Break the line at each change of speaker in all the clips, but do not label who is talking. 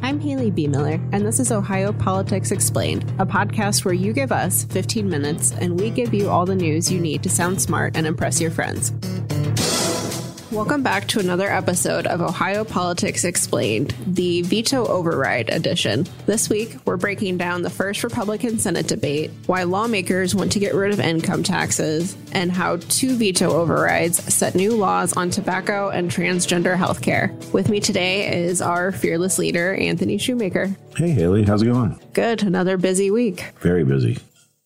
I'm Haley BeMiller, and this is Ohio Politics Explained, a podcast where you give us 15 minutes and we give you all the news you need to sound smart and impress your friends. Welcome back to another episode of Ohio Politics Explained, the veto override edition. This week, we're breaking down the first Republican Senate debate, why lawmakers want to get rid of income taxes, and how two veto overrides set new laws on tobacco and transgender health care. With me today is our fearless leader, Anthony Shoemaker.
Hey, Haley, how's it going?
Good. Another busy week.
Very busy.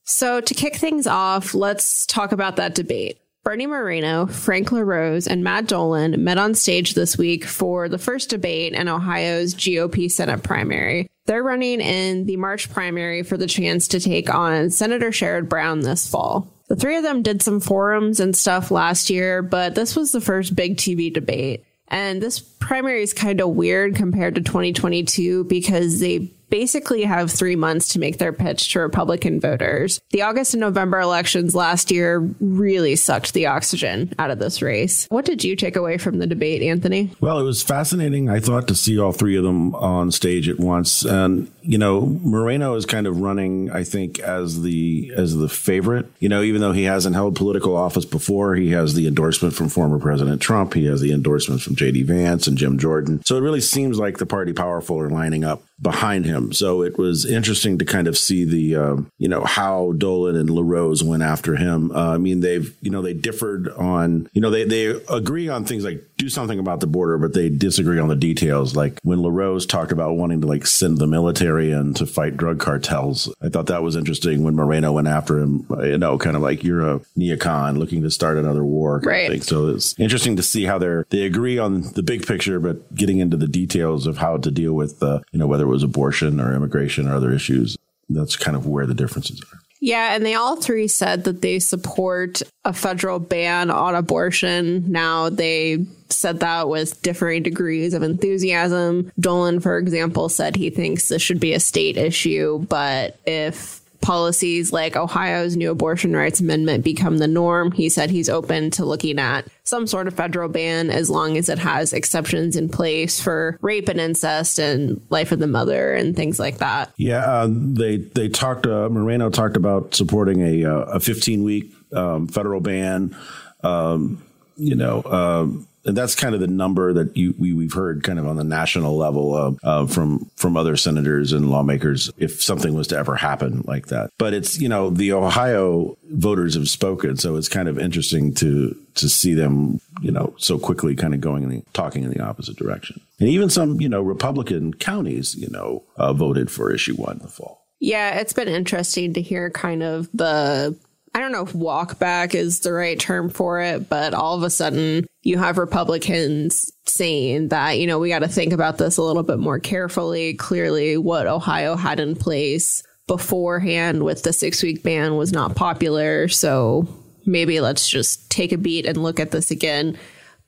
So, to kick things off, let's talk about that debate. Bernie Moreno, Frank LaRose, and Matt Dolan met on stage this week for the first debate in Ohio's GOP Senate primary. They're running in the March primary for the chance to take on Senator Sherrod Brown this fall. The three of them did some forums and stuff last year, but this was the first big TV debate. And this primary is kind of weird compared to 2022 because they basically have three months to make their pitch to Republican voters. The August and November elections last year really sucked the oxygen out of this race. What did you take away from the debate, Anthony?
Well, it was fascinating, I thought, to see all three of them on stage at once. And, you know, Moreno is kind of running, I think, as the as the favorite. You know, even though he hasn't held political office before, he has the endorsement from former President Trump. He has the endorsement from J.D. Vance and Jim Jordan. So it really seems like the party powerful are lining up behind him. So it was interesting to kind of see the, um, you know, how Dolan and LaRose went after him. Uh, I mean, they've, you know, they differed on, you know, they, they agree on things like do something about the border, but they disagree on the details. Like when LaRose talked about wanting to like send the military in to fight drug cartels, I thought that was interesting when Moreno went after him, you know, kind of like you're a neocon looking to start another war.
Right.
So it's interesting to see how they're, they agree on the big picture, but getting into the details of how to deal with, uh, you know, whether it was abortion or immigration or other issues. That's kind of where the differences are.
Yeah, and they all three said that they support a federal ban on abortion. Now they said that with differing degrees of enthusiasm. Dolan, for example, said he thinks this should be a state issue, but if policies like Ohio's new abortion rights amendment become the norm, he said he's open to looking at some sort of federal ban as long as it has exceptions in place for rape and incest and life of the mother and things like that.
Yeah, uh, they they talked. Uh, Moreno talked about supporting a uh, a 15 week um, federal ban. Um, you know. Um, that's kind of the number that you, we, we've heard kind of on the national level uh, uh, from from other senators and lawmakers if something was to ever happen like that. But it's you know the Ohio voters have spoken, so it's kind of interesting to to see them you know so quickly kind of going and talking in the opposite direction. And even some you know Republican counties you know uh, voted for issue one in the fall.
Yeah, it's been interesting to hear kind of the I don't know if walk back is the right term for it, but all of a sudden you have Republicans saying that, you know, we got to think about this a little bit more carefully. Clearly, what Ohio had in place beforehand with the six week ban was not popular. So maybe let's just take a beat and look at this again.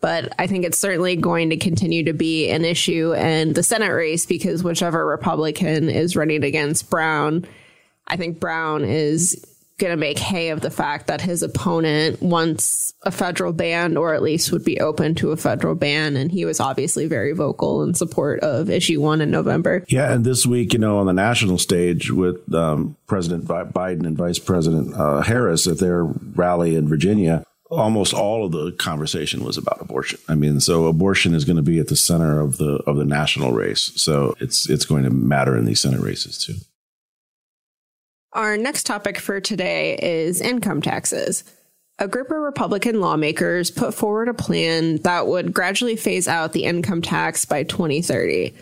But I think it's certainly going to continue to be an issue in the Senate race because whichever Republican is running against Brown, I think Brown is going to make hay of the fact that his opponent wants a federal ban or at least would be open to a federal ban. And he was obviously very vocal in support of issue one in November.
Yeah. And this week, you know, on the national stage with um, President Biden and Vice President uh, Harris at their rally in Virginia, almost all of the conversation was about abortion. I mean, so abortion is going to be at the center of the of the national race. So it's it's going to matter in these Senate races too.
Our next topic for today is income taxes. A group of Republican lawmakers put forward a plan that would gradually phase out the income tax by 2030.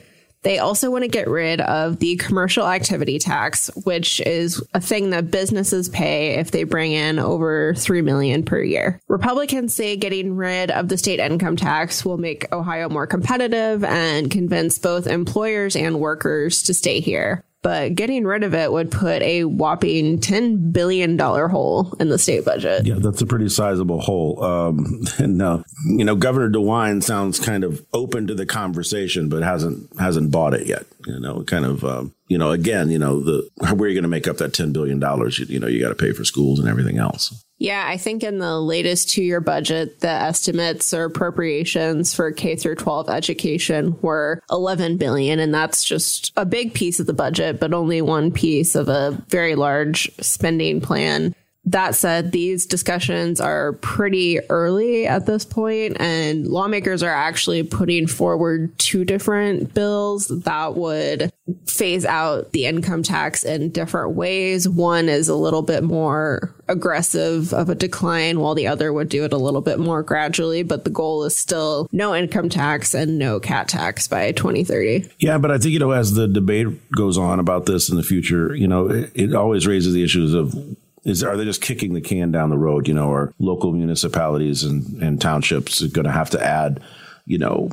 They also want to get rid of the commercial activity tax, which is a thing that businesses pay if they bring in over 3 million per year. Republicans say getting rid of the state income tax will make Ohio more competitive and convince both employers and workers to stay here but getting rid of it would put a whopping $10 billion hole in the state budget.
Yeah, that's a pretty sizable hole. Um, and, uh, you know, Governor DeWine sounds kind of open to the conversation, but hasn't, hasn't bought it yet. You know, kind of, um, you know, again, you know, the, where are you going to make up that $10 billion? You, you know, you got to pay for schools and everything else.
Yeah, I think in the latest two year budget, the estimates or appropriations for K through 12 education were 11 billion. And that's just a big piece of the budget, but only one piece of a very large spending plan that said, these discussions are pretty early at this point, and lawmakers are actually putting forward two different bills that would phase out the income tax in different ways. One is a little bit more aggressive of a decline, while the other would do it a little bit more gradually. But the goal is still no income tax and no CAT tax by 2030.
Yeah, but I think, you know, as the debate goes on about this in the future, you know, it, it always raises the issues of is are they just kicking the can down the road? You know, or local municipalities and, and townships are going to have to add, you know,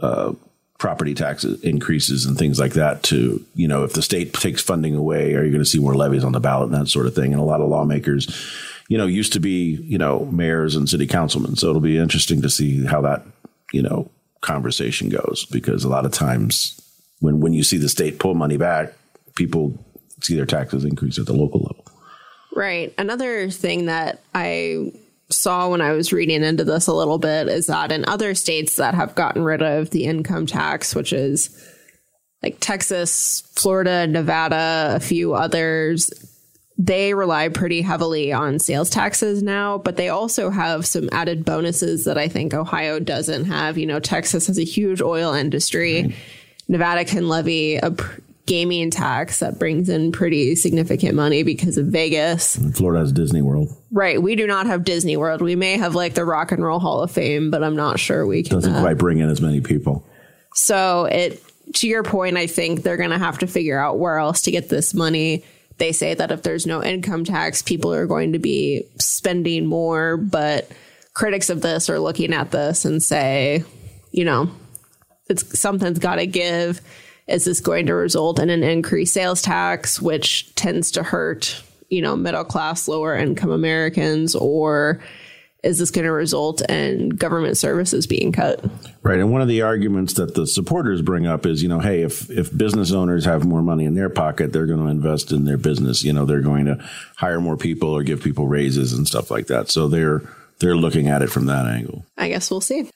uh, property tax increases and things like that to, you know, if the state takes funding away, are you going to see more levies on the ballot and that sort of thing? And a lot of lawmakers, you know, used to be, you know, mayors and city councilmen. So it'll be interesting to see how that, you know, conversation goes because a lot of times when when you see the state pull money back, people see their taxes increase at the local level.
Right. Another thing that I saw when I was reading into this a little bit is that in other states that have gotten rid of the income tax, which is like Texas, Florida, Nevada, a few others, they rely pretty heavily on sales taxes now, but they also have some added bonuses that I think Ohio doesn't have. You know, Texas has a huge oil industry. Right. Nevada can levy a gaming tax that brings in pretty significant money because of Vegas.
And Florida has Disney World.
Right. We do not have Disney World. We may have like the Rock and Roll Hall of Fame, but I'm not sure we can.
Doesn't uh, quite bring in as many people.
So it to your point, I think they're going to have to figure out where else to get this money. They say that if there's no income tax, people are going to be spending more, but critics of this are looking at this and say, you know, it's something's got to give is this going to result in an increased sales tax, which tends to hurt, you know, middle class, lower income Americans, or is this going to result in government services being cut?
Right. And one of the arguments that the supporters bring up is, you know, hey, if, if business owners have more money in their pocket, they're going to invest in their business. You know, they're going to hire more people or give people raises and stuff like that. So they're they're looking at it from that angle.
I guess we'll see.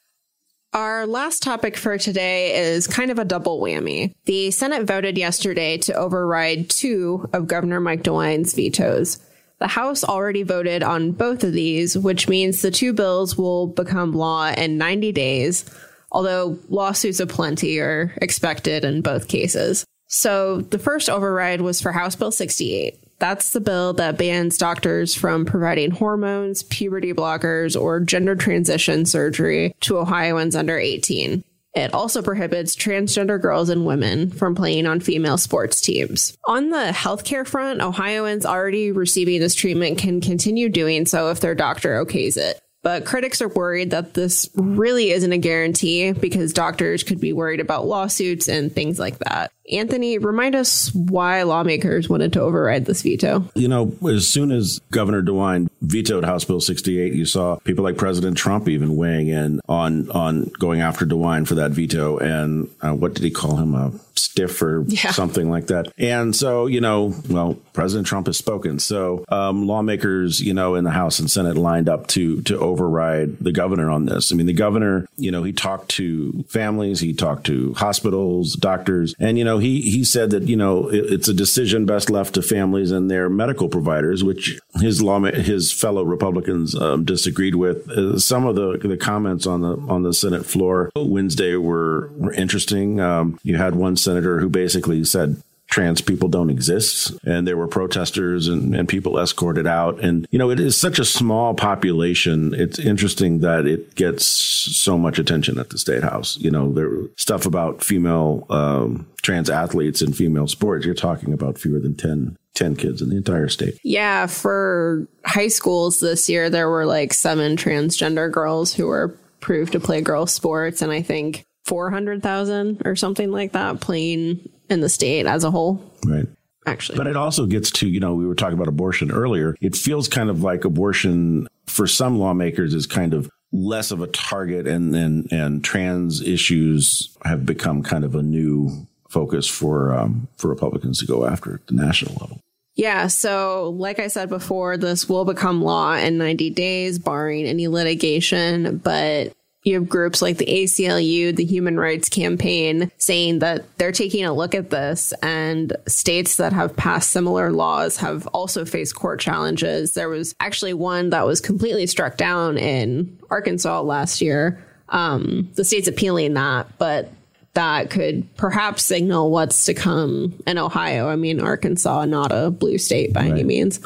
Our last topic for today is kind of a double whammy. The Senate voted yesterday to override two of Governor Mike DeWine's vetoes. The House already voted on both of these, which means the two bills will become law in 90 days, although lawsuits aplenty are expected in both cases. So the first override was for House Bill 68. That's the bill that bans doctors from providing hormones, puberty blockers, or gender transition surgery to Ohioans under 18. It also prohibits transgender girls and women from playing on female sports teams. On the healthcare front, Ohioans already receiving this treatment can continue doing so if their doctor okays it. But critics are worried that this really isn't a guarantee because doctors could be worried about lawsuits and things like that. Anthony, remind us why lawmakers wanted to override this veto.
You know, as soon as Governor DeWine vetoed House Bill 68, you saw people like President Trump even weighing in on on going after DeWine for that veto. And uh, what did he call him? A stiff or yeah. something like that. And so, you know, well, President Trump has spoken. So um, lawmakers, you know, in the House and Senate lined up to to override the governor on this. I mean, the governor, you know, he talked to families, he talked to hospitals, doctors, and you know, he he said that you know it, it's a decision best left to families and their medical providers, which his law his fellow Republicans um, disagreed with. Uh, some of the the comments on the on the Senate floor Wednesday were were interesting. Um, you had one senator who basically said trans people don't exist. And there were protesters and, and people escorted out. And, you know, it is such a small population. It's interesting that it gets so much attention at the state house. You know, there stuff about female um, trans athletes and female sports. You're talking about fewer than 10 10 kids in the entire state.
Yeah, for high schools this year, there were like seven transgender girls who were approved to play girls' sports, and I think 400,000 or something like that playing in the state as a whole.
Right.
Actually.
But it also gets to, you know, we were talking about abortion earlier. It feels kind of like abortion for some lawmakers is kind of less of a target and and, and trans issues have become kind of a new focus for um, for Republicans to go after at the national level.
Yeah. So, like I said before, this will become law in 90 days, barring any litigation. But you have groups like the ACLU, the Human Rights Campaign, saying that they're taking a look at this, and states that have passed similar laws have also faced court challenges. There was actually one that was completely struck down in Arkansas last year. Um, the state's appealing that, but that could perhaps signal what's to come in Ohio. I mean, Arkansas, not a blue state by right. any means.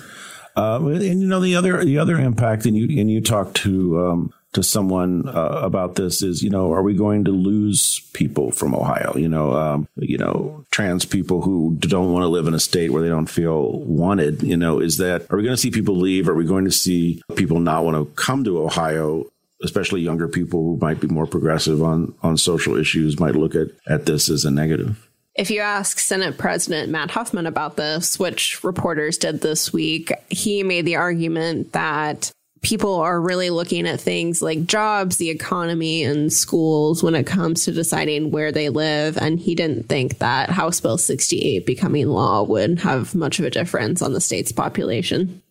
Uh, and you know the other the other impact, and you and you talked to um, to someone uh, about this is, you know, are we going to lose people from Ohio? You know, um, you know, trans people who don't want to live in a state where they don't feel wanted. You know, is that are we going to see people leave? Are we going to see people not want to come to Ohio? Especially younger people who might be more progressive on on social issues might look at at this as a negative.
If you ask Senate President Matt Huffman about this, which reporters did this week, he made the argument that people are really looking at things like jobs, the economy, and schools when it comes to deciding where they live. And he didn't think that House Bill 68 becoming law would have much of a difference on the state's population.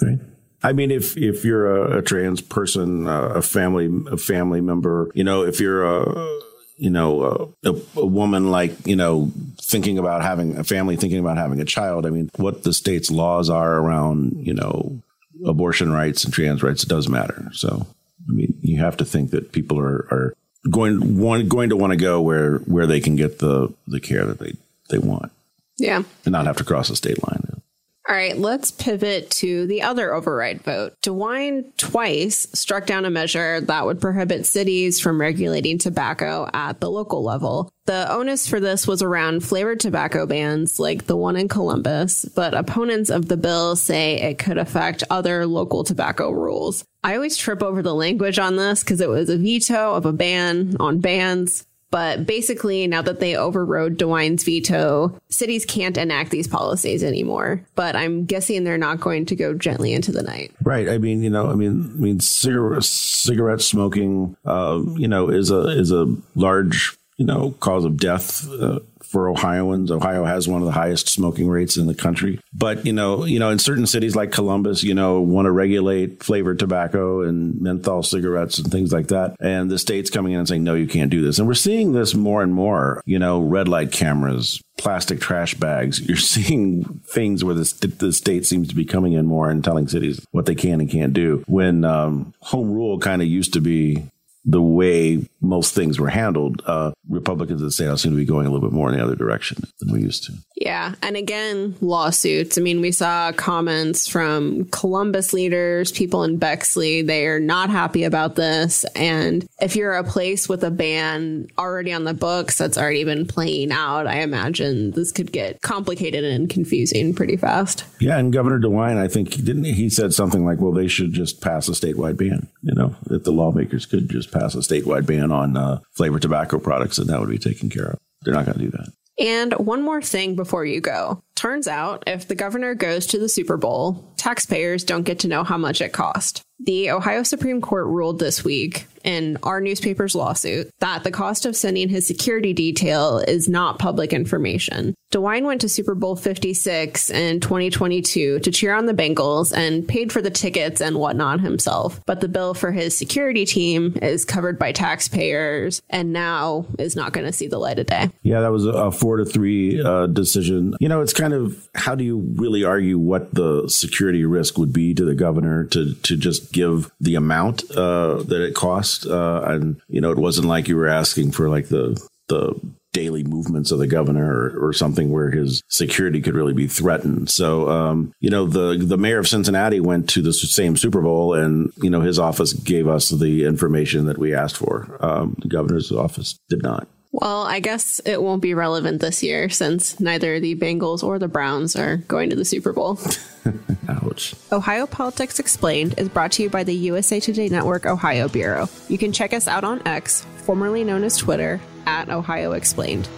Okay. I mean, if if you're a, a trans person, uh, a family a family member, you know, if you're a you know a, a, woman like you know thinking about having a family, thinking about having a child. I mean, what the state's laws are around you know abortion rights and trans rights, it does matter. So, I mean, you have to think that people are, are going want, going to want to go where where they can get the the care that they they want.
Yeah,
and not have to cross a state line.
All right, let's pivot to the other override vote. DeWine twice struck down a measure that would prohibit cities from regulating tobacco at the local level. The onus for this was around flavored tobacco bans like the one in Columbus, but opponents of the bill say it could affect other local tobacco rules. I always trip over the language on this because it was a veto of a ban on bans. But basically, now that they overrode DeWine's veto, cities can't enact these policies anymore. But I'm guessing they're not going to go gently into the night.
Right. I mean, you know, I mean, I mean, cigarette, cigarette smoking, uh, you know, is a is a large you know cause of death uh, for Ohioans. Ohio has one of the highest smoking rates in the country. But, you know, you know, in certain cities like Columbus, you know, want to regulate flavored tobacco and menthol cigarettes and things like that. And the state's coming in and saying, no, you can't do this. And we're seeing this more and more, you know, red light cameras, plastic trash bags. You're seeing things where the, the state seems to be coming in more and telling cities what they can and can't do. When um, home rule kind of used to be the way most things were handled, uh, Republicans in the state seem to be going a little bit more in the other direction than we used to.
Yeah. And again, lawsuits. I mean, we saw comments from Columbus leaders, people in Bexley. They are not happy about this. And if you're a place with a ban already on the books that's already been playing out, I imagine this could get complicated and confusing pretty fast.
Yeah. And Governor DeWine, I think, didn't he said something like, well, they should just pass a statewide ban, you know, that the lawmakers could just pass a statewide ban on uh, flavored tobacco products and that would be taken care of. They're not going to do that.
And one more thing before you go. Turns out if the governor goes to the Super Bowl, taxpayers don't get to know how much it cost. The Ohio Supreme Court ruled this week in our newspaper's lawsuit that the cost of sending his security detail is not public information. DeWine went to Super Bowl 56 in 2022 to cheer on the Bengals and paid for the tickets and whatnot himself. But the bill for his security team is covered by taxpayers and now is not going to see the light of day.
Yeah, that was a four to three uh, decision. You know, it's kind of how do you really argue what the security risk would be to the governor to, to just give the amount uh, that it cost? Uh, and, you know, it wasn't like you were asking for like the, the daily movements of the governor or, or, something where his security could really be threatened. So, um, you know, the the mayor of Cincinnati went to the same Super Bowl, and you know, his office gave us the information that we asked for. Um, the governor's office did not.
Well, I guess it won't be relevant this year since neither the Bengals or the Browns are going to the Super Bowl.
Ouch.
Ohio Politics Explained is brought to you by the USA Today Network Ohio Bureau. You can check us out on X, formerly known as Twitter, at Ohio Explained.